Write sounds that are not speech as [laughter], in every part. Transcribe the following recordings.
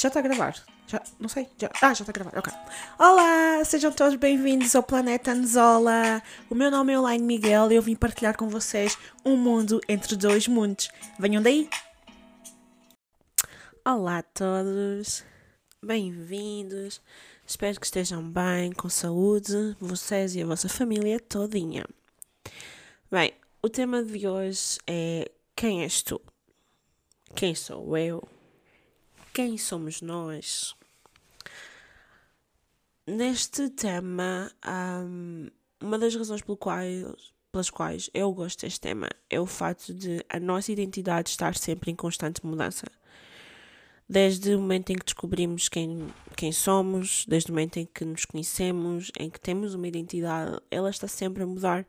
Já está a gravar? Já, não sei. Já, ah, já está a gravar, ok. Olá, sejam todos bem-vindos ao Planeta Anzola. O meu nome é Elaine Miguel e eu vim partilhar com vocês um mundo entre dois mundos. Venham daí! Olá a todos, bem-vindos. Espero que estejam bem, com saúde, vocês e a vossa família todinha. Bem, o tema de hoje é quem és tu? Quem sou eu? Quem somos nós? Neste tema, um, uma das razões pelo pelas quais eu gosto deste tema é o fato de a nossa identidade estar sempre em constante mudança. Desde o momento em que descobrimos quem, quem somos, desde o momento em que nos conhecemos, em que temos uma identidade, ela está sempre a mudar.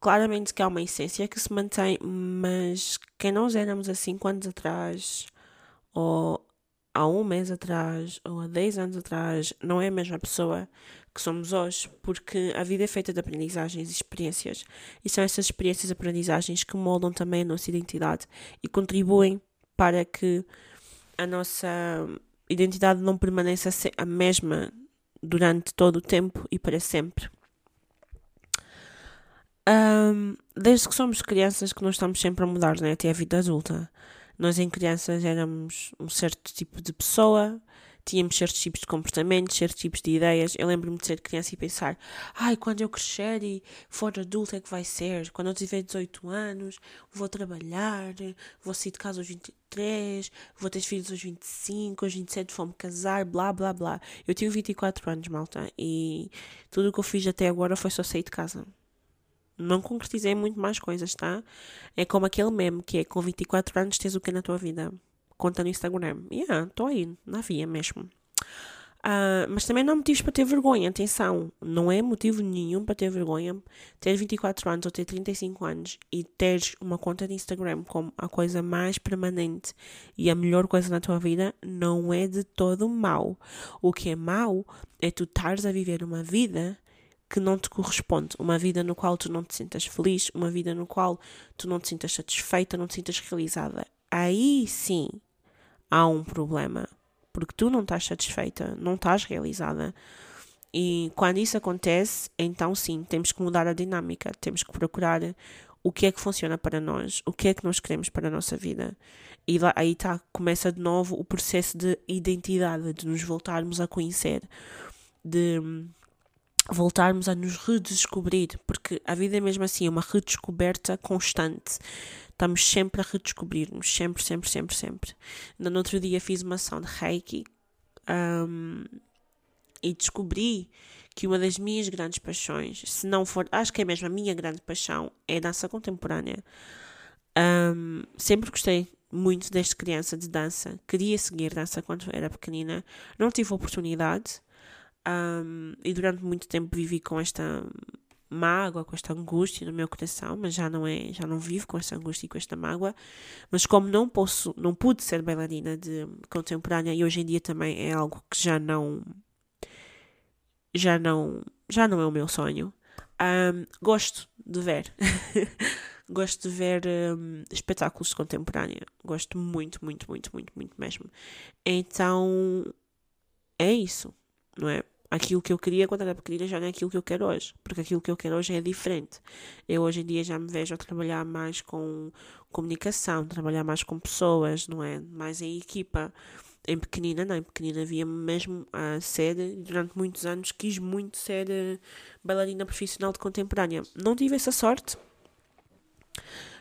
Claramente que há uma essência que se mantém, mas quem nós éramos há 5 anos atrás, ou há um mês atrás, ou há 10 anos atrás, não é a mesma pessoa que somos hoje, porque a vida é feita de aprendizagens e experiências, e são essas experiências e aprendizagens que moldam também a nossa identidade e contribuem para que a nossa identidade não permaneça a mesma durante todo o tempo e para sempre. Um, desde que somos crianças que nós estamos sempre a mudar, né? até a vida adulta. Nós em crianças éramos um certo tipo de pessoa, tínhamos certos tipos de comportamentos, certos tipos de ideias. Eu lembro-me de ser criança e pensar: ai, quando eu crescer e for adulto é que vai ser. Quando eu tiver 18 anos, vou trabalhar, vou sair de casa aos 23, vou ter filhos aos 25, aos 27 vou-me casar, blá blá blá. Eu tive 24 anos, malta, e tudo o que eu fiz até agora foi só sair de casa. Não concretizei muito mais coisas, tá? É como aquele meme que é com 24 anos tens o que na tua vida? Conta no Instagram. Yeah, estou aí, na via mesmo. Uh, mas também não há motivos para ter vergonha, atenção, não é motivo nenhum para ter vergonha ter 24 anos ou ter 35 anos e teres uma conta de Instagram como a coisa mais permanente e a melhor coisa na tua vida, não é de todo mau. O que é mau é tu estares a viver uma vida que não te corresponde, uma vida no qual tu não te sintas feliz, uma vida no qual tu não te sintas satisfeita, não te sintas realizada. Aí sim há um problema, porque tu não estás satisfeita, não estás realizada. E quando isso acontece, então sim, temos que mudar a dinâmica, temos que procurar o que é que funciona para nós, o que é que nós queremos para a nossa vida. E lá, aí tá, começa de novo o processo de identidade, de nos voltarmos a conhecer, de voltarmos a nos redescobrir, porque a vida é mesmo assim, uma redescoberta constante. Estamos sempre a redescobrir-nos, sempre, sempre, sempre, sempre. No outro dia fiz uma ação de Reiki um, e descobri que uma das minhas grandes paixões, se não for, acho que é mesmo a minha grande paixão, é dança contemporânea. Um, sempre gostei muito desde criança de dança, queria seguir dança quando era pequenina, não tive oportunidade um, e durante muito tempo vivi com esta mágoa, com esta angústia no meu coração, mas já não é, já não vivo com esta angústia e com esta mágoa. Mas como não posso, não pude ser bailarina de contemporânea e hoje em dia também é algo que já não já não já não é o meu sonho. Um, gosto de ver. [laughs] gosto de ver um, espetáculos de contemporânea. Gosto muito, muito, muito, muito, muito mesmo. Então é isso, não é? Aquilo que eu queria quando era pequenina já não é aquilo que eu quero hoje, porque aquilo que eu quero hoje é diferente. Eu hoje em dia já me vejo a trabalhar mais com comunicação, trabalhar mais com pessoas, não é? Mais em equipa. Em pequenina, não, em pequenina via-me mesmo a ser, durante muitos anos quis muito ser uh, bailarina profissional de contemporânea. Não tive essa sorte,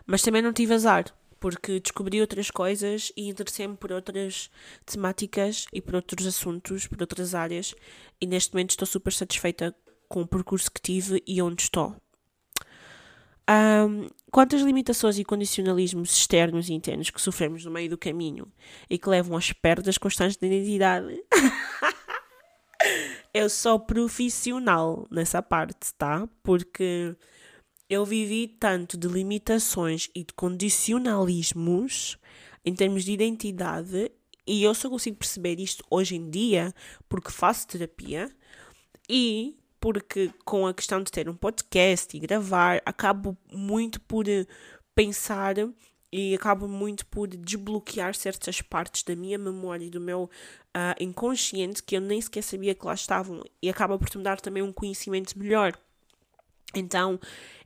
mas também não tive azar, porque descobri outras coisas e interessei-me por outras temáticas e por outros assuntos, por outras áreas, e neste momento estou super satisfeita com o percurso que tive e onde estou. Um, quantas limitações e condicionalismos externos e internos que sofremos no meio do caminho e que levam às perdas constantes de identidade? [laughs] eu sou profissional nessa parte, tá? Porque eu vivi tanto de limitações e de condicionalismos em termos de identidade, e eu só consigo perceber isto hoje em dia porque faço terapia e porque com a questão de ter um podcast e gravar, acabo muito por pensar e acabo muito por desbloquear certas partes da minha memória e do meu uh, inconsciente que eu nem sequer sabia que lá estavam e acaba por me dar também um conhecimento melhor. Então,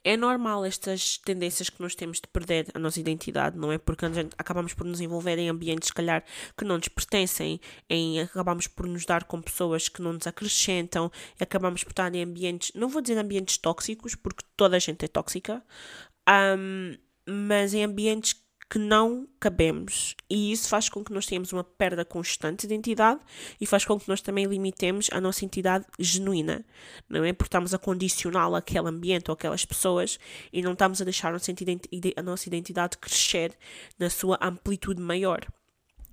é normal estas tendências que nós temos de perder a nossa identidade, não é? Porque acabamos por nos envolver em ambientes, se calhar, que não nos pertencem, em, acabamos por nos dar com pessoas que não nos acrescentam, acabamos por estar em ambientes, não vou dizer ambientes tóxicos, porque toda a gente é tóxica, um, mas em ambientes que não cabemos. E isso faz com que nós tenhamos uma perda constante de identidade e faz com que nós também limitemos a nossa identidade genuína. Não é? Porque estamos a condicioná-la àquele ambiente ou aquelas pessoas e não estamos a deixar a nossa identidade crescer na sua amplitude maior.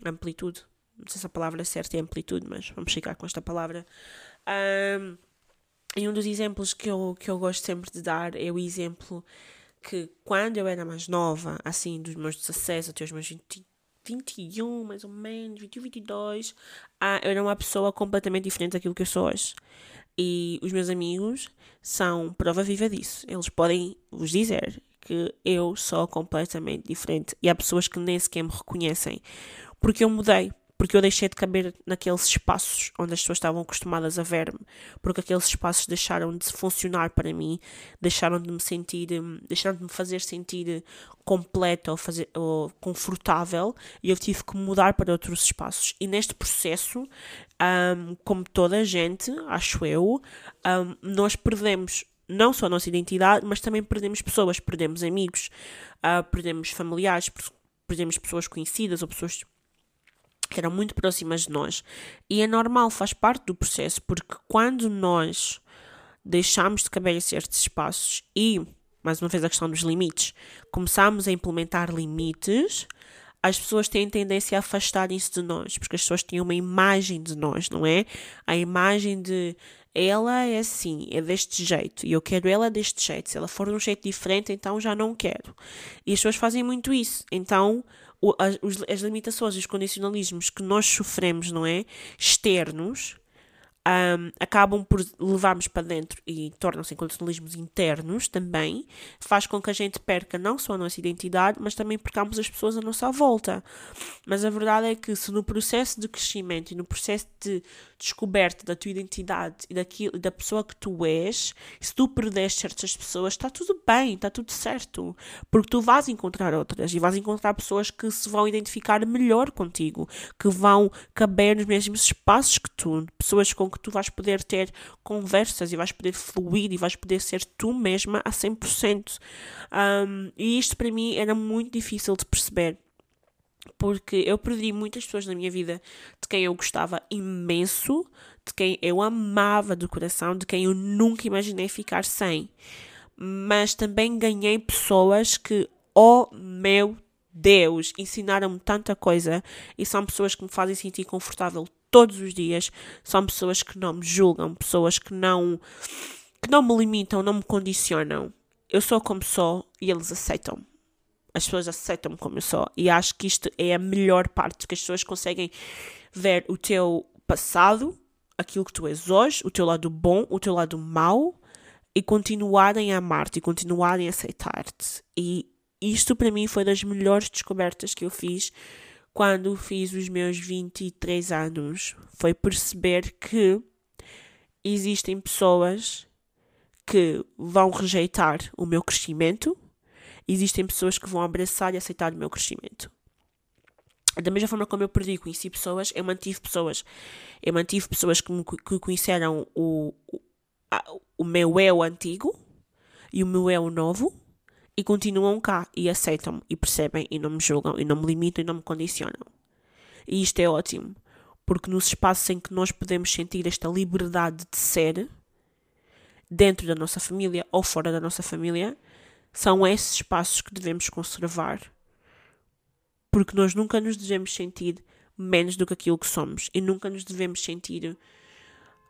Amplitude. Não sei se a palavra certa é amplitude, mas vamos ficar com esta palavra. Um, e um dos exemplos que eu, que eu gosto sempre de dar é o exemplo que quando eu era mais nova, assim, dos meus 16 até os meus 20, 21, mais ou menos, 21, 22, ah, eu era uma pessoa completamente diferente daquilo que eu sou hoje. E os meus amigos são prova viva disso. Eles podem vos dizer que eu sou completamente diferente. E há pessoas que nem sequer me reconhecem. Porque eu mudei porque eu deixei de caber naqueles espaços onde as pessoas estavam acostumadas a ver-me, porque aqueles espaços deixaram de funcionar para mim, deixaram de me sentir, hum, deixaram de me fazer sentir completa ou, fazer, ou confortável e eu tive que mudar para outros espaços. E neste processo, um, como toda a gente, acho eu, um, nós perdemos não só a nossa identidade, mas também perdemos pessoas, perdemos amigos, uh, perdemos familiares, perdemos pessoas conhecidas ou pessoas que eram muito próximas de nós. E é normal, faz parte do processo, porque quando nós deixamos de caber certos espaços e, mais uma vez, a questão dos limites, começamos a implementar limites, as pessoas têm tendência a afastarem-se de nós, porque as pessoas têm uma imagem de nós, não é? A imagem de ela é assim, é deste jeito, e eu quero ela deste jeito. Se ela for de um jeito diferente, então já não quero. E as pessoas fazem muito isso. Então, as, as limitações e os condicionalismos que nós sofremos, não é? Externos, um, acabam por levarmos para dentro e tornam-se condicionalismos internos também, faz com que a gente perca não só a nossa identidade, mas também percamos as pessoas à nossa volta. Mas a verdade é que se no processo de crescimento e no processo de descoberta da tua identidade e daquilo, da pessoa que tu és, se tu perdes certas pessoas, está tudo bem, está tudo certo. Porque tu vais encontrar outras e vais encontrar pessoas que se vão identificar melhor contigo, que vão caber nos mesmos espaços que tu, pessoas com que tu vais poder ter conversas e vais poder fluir e vais poder ser tu mesma a 100%. Um, e isto para mim era muito difícil de perceber porque eu perdi muitas pessoas na minha vida de quem eu gostava imenso, de quem eu amava do coração, de quem eu nunca imaginei ficar sem. Mas também ganhei pessoas que, oh meu Deus, ensinaram-me tanta coisa e são pessoas que me fazem sentir confortável todos os dias, são pessoas que não me julgam, pessoas que não que não me limitam, não me condicionam. Eu sou como sou e eles aceitam-me as pessoas aceitam-me como eu sou. E acho que isto é a melhor parte, que as pessoas conseguem ver o teu passado, aquilo que tu és hoje, o teu lado bom, o teu lado mau, e continuarem a amar-te e continuarem a aceitar-te. E isto para mim foi das melhores descobertas que eu fiz quando fiz os meus 23 anos. Foi perceber que existem pessoas que vão rejeitar o meu crescimento, existem pessoas que vão abraçar e aceitar o meu crescimento. Da mesma forma como eu perdi e conheci pessoas, eu mantive pessoas. Eu mantive pessoas que, me, que conheceram o, o, a, o meu eu antigo e o meu eu novo e continuam cá e aceitam-me e percebem e não me julgam e não me limitam e não me condicionam. E isto é ótimo, porque nos espaços em que nós podemos sentir esta liberdade de ser, dentro da nossa família ou fora da nossa família, são esses espaços que devemos conservar, porque nós nunca nos devemos sentir menos do que aquilo que somos e nunca nos devemos sentir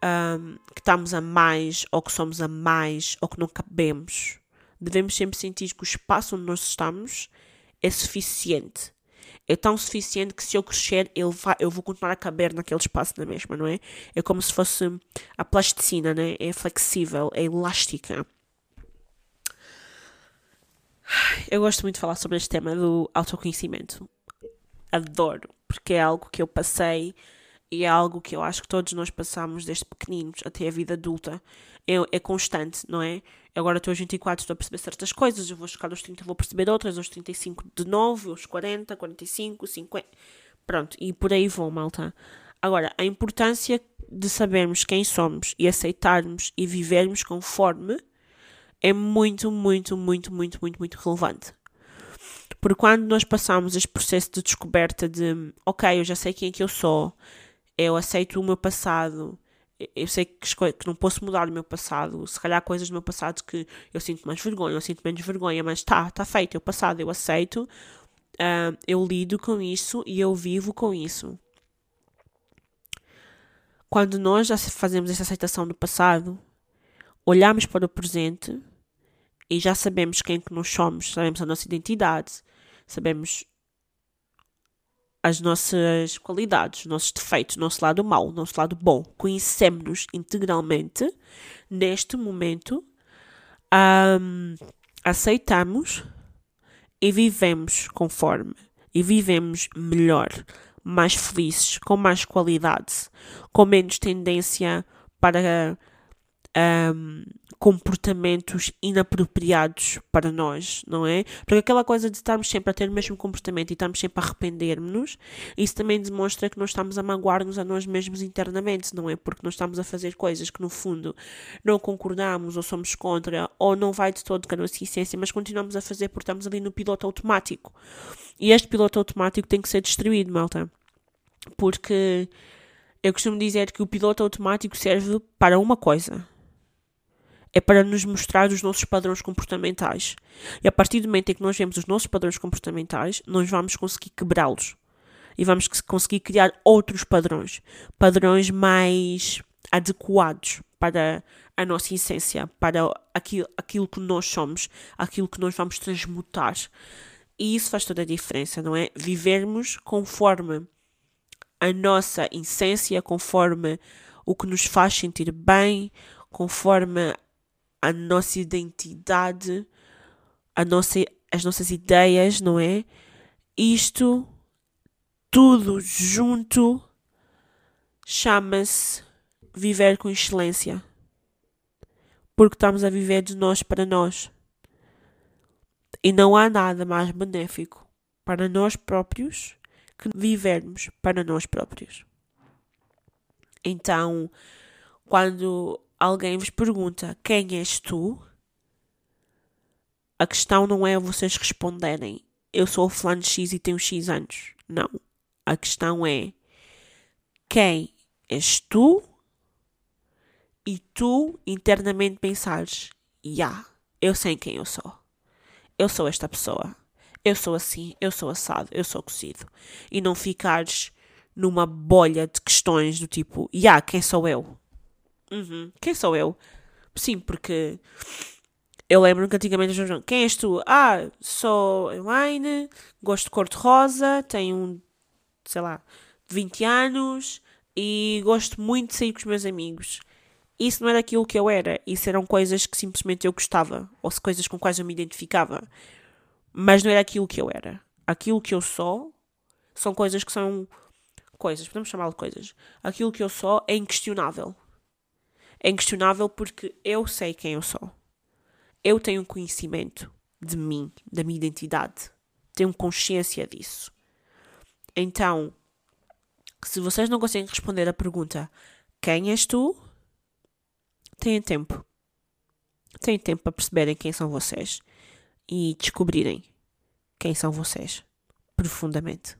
um, que estamos a mais ou que somos a mais ou que não cabemos. Devemos sempre sentir que o espaço onde nós estamos é suficiente. É tão suficiente que se eu crescer, eu, vai, eu vou continuar a caber naquele espaço na mesma, não é? É como se fosse a plasticina, né? É flexível, é elástica. Eu gosto muito de falar sobre este tema do autoconhecimento. Adoro, porque é algo que eu passei e é algo que eu acho que todos nós passamos desde pequeninos até a vida adulta. É, é constante, não é? Agora estou aos 24, estou a perceber certas coisas, eu vou chegar aos 30, vou perceber outras, aos 35 de novo, aos 40, 45, 50. Pronto, e por aí vou, malta. Agora, a importância de sabermos quem somos e aceitarmos e vivermos conforme é muito, muito, muito, muito, muito, muito relevante. Porque quando nós passamos este processo de descoberta de, ok, eu já sei quem é que eu sou, eu aceito o meu passado, eu sei que, que não posso mudar o meu passado, se calhar coisas do meu passado que eu sinto mais vergonha, eu sinto menos vergonha, mas tá, tá feito, é o passado, eu aceito, uh, eu lido com isso e eu vivo com isso. Quando nós já fazemos essa aceitação do passado, olhamos para o presente e já sabemos quem que nós somos, sabemos a nossa identidade, sabemos as nossas qualidades, os nossos defeitos, o nosso lado mau, o nosso lado bom. Conhecemos-nos integralmente neste momento, um, aceitamos e vivemos conforme. E vivemos melhor, mais felizes, com mais qualidade, com menos tendência para um, comportamentos inapropriados para nós, não é? Porque aquela coisa de estarmos sempre a ter o mesmo comportamento e estarmos sempre a arrepender-nos, isso também demonstra que nós estamos a magoar-nos a nós mesmos internamente, não é? Porque nós estamos a fazer coisas que no fundo não concordamos ou somos contra ou não vai de todo com a nossa essência, mas continuamos a fazer porque estamos ali no piloto automático. E este piloto automático tem que ser destruído, malta. Porque eu costumo dizer que o piloto automático serve para uma coisa é para nos mostrar os nossos padrões comportamentais. E a partir do momento em que nós vemos os nossos padrões comportamentais, nós vamos conseguir quebrá-los. E vamos conseguir criar outros padrões. Padrões mais adequados para a nossa essência, para aquilo, aquilo que nós somos, aquilo que nós vamos transmutar. E isso faz toda a diferença, não é? Vivermos conforme a nossa essência, conforme o que nos faz sentir bem, conforme a nossa identidade, a nossa, as nossas ideias, não é? Isto tudo junto chama-se viver com excelência. Porque estamos a viver de nós para nós. E não há nada mais benéfico para nós próprios que vivermos para nós próprios. Então, quando alguém vos pergunta quem és tu, a questão não é vocês responderem eu sou o fulano X e tenho X anos. Não. A questão é quem és tu e tu internamente pensares, já, yeah, eu sei quem eu sou. Eu sou esta pessoa. Eu sou assim, eu sou assado, eu sou cozido. E não ficares numa bolha de questões do tipo, já, yeah, quem sou eu? Uhum. Quem sou eu? Sim, porque eu lembro que antigamente as quem és tu? Ah, sou Elaine, gosto de cor-de-rosa, tenho, sei lá, 20 anos e gosto muito de sair com os meus amigos. Isso não era aquilo que eu era, isso eram coisas que simplesmente eu gostava, ou coisas com quais eu me identificava. Mas não era aquilo que eu era. Aquilo que eu sou são coisas que são coisas, podemos chamá-lo de coisas. Aquilo que eu sou é inquestionável é inquestionável porque eu sei quem eu sou. Eu tenho conhecimento de mim, da minha identidade. Tenho consciência disso. Então, se vocês não conseguem responder a pergunta quem és tu, têm tempo. Têm tempo para perceberem quem são vocês e descobrirem quem são vocês profundamente.